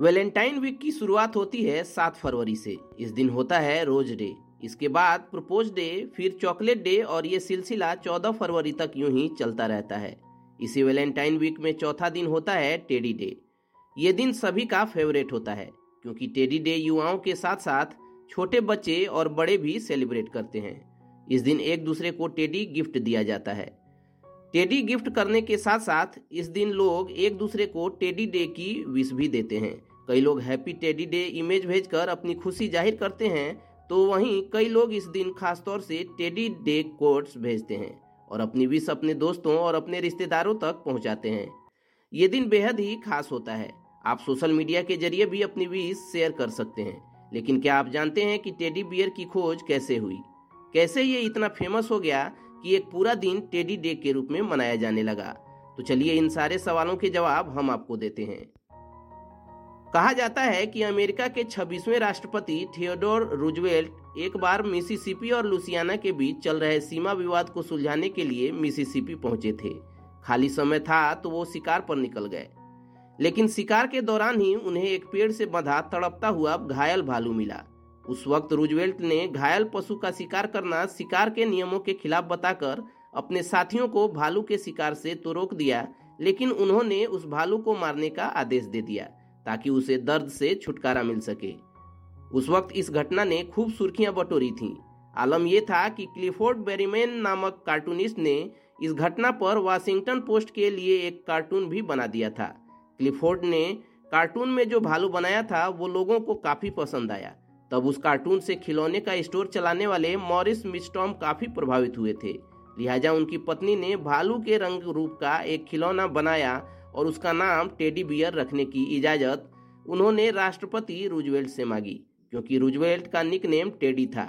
Valentine week की शुरुआत होती है सात फरवरी से। इस दिन होता है रोज डे। इसके बाद प्रपोज डे, फिर चॉकलेट डे और ये सिलसिला चौदह फरवरी तक यूँ ही चलता रहता है। इसी वैलेंटाइन वीक में चौथा दिन होता है टेडी डे। ये दिन सभी का फेवरेट होता है, क्योंकि टेडी डे युवाओं के साथ साथ छोटे बच्चे और बड़े भी सेलिब्रेट करते हैं। इस दिन एक दूसरे को टेडी गिफ्ट दिया जाता है। टेडी गिफ्ट करने के साथ साथ इस दिन लोग एक दूसरे को टेडी डे की विश भी देते हैं। कई लोग हैप्पी टेडी डे इमेज भेजकर अपनी खुशी ज़ाहिर करते हैं तो वहीं कई लोग इस दिन खासतौर से टेडी डे कोट्स भेजते हैं और अपनी विश अपने दोस्तों और अपने रिश्तेदारों तक पहुंचाते हैं। ये दिन बेहद ही खास होता है। आप सोशल मीडिया के ज़रिए भी अपनी विश शेयर कर सकते हैं, लेकिन क्या आप जानते हैं कि टेडी बियर की खोज कैसे हुई? कैसे ये इतना फ़ेमस हो गया कि एक पूरा दिन टेडी डे के रूप में मनाया जाने लगा? तो चलिए इन सारे सवालों के जवाब हम आपको देते हैं। कहा जाता है कि अमेरिका के 26वें राष्ट्रपति थियोडोर रूजवेल्ट एक बार मिसिसिपी और लुसियाना के बीच चल रहे सीमा विवाद को सुलझाने के लिए मिसिसिपी पहुँचे थे। खाली समय था तो वो शिकार पर निकल गए। लेकिन शिकार के दौरान ही उन्हें एक पेड़ से बंधा तड़पता हुआ घायल भालू मिला। उस वक्त रूजवेल्ट ने घायल पशु का शिकार करना शिकार के नियमों के खिलाफ बताकर अपने साथियों को भालू के शिकार से तो रोक दिया, लेकिन उन्होंने उस भालू को मारने का आदेश दे दिया। ताकि उसे दर्द से छुटकारा मिल सके। उस वक्त इस घटना ने खूब सुर्खियाँ बटोरी थीं। आलम यह था कि क्लिफोर्ड बेरीमैन नामक कार्टूनिस्ट ने इस घटना पर वाशिंगटन पोस्ट के लिए एक कार्टून भी बना दिया था। क्लिफोर्ड ने कार्टून में जो भालू बनाया था, वो लोगों को काफ़ी पसंद आया। तब उस कार्टून से खिलौने का स्टोर चलाने वाले मॉरिस मिस्टॉम काफ़ी प्रभावित हुए थे। लिहाजा उनकी पत्नी ने भालू के रंग रूप का एक खिलौना बनाया और उसका नाम टेडी बियर रखने की इजाज़त उन्होंने राष्ट्रपति रूजवेल्ट से मांगी, क्योंकि रूजवेल्ट का निकनेम टेडी था।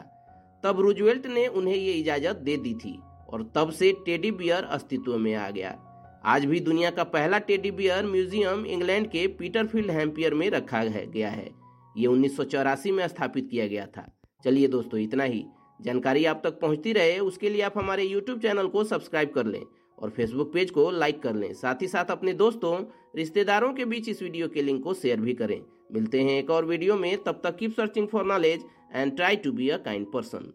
तब रूजवेल्ट ने उन्हें ये इजाज़त दे दी थी और तब से टेडी बियर अस्तित्व में आ गया। आज भी दुनिया का पहला टेडी बियर म्यूज़ियम इंग्लैंड के पीटरफील्ड हैम्पियर में रखा गया है। ये उन्नीस सौ चौरासी में स्थापित किया गया था। चलिए दोस्तों, इतना ही। जानकारी आप तक पहुँचती रहे, उसके लिए आप हमारे यूट्यूब चैनल को सब्सक्राइब कर लें। और फेसबुक पेज को लाइक कर लें। साथ ही साथ अपने दोस्तों, रिश्तेदारों के बीच इस वीडियो के लिंक को शेयर भी करें। मिलते हैं एक और वीडियो में। तब तक keep searching for knowledge and try to be a kind person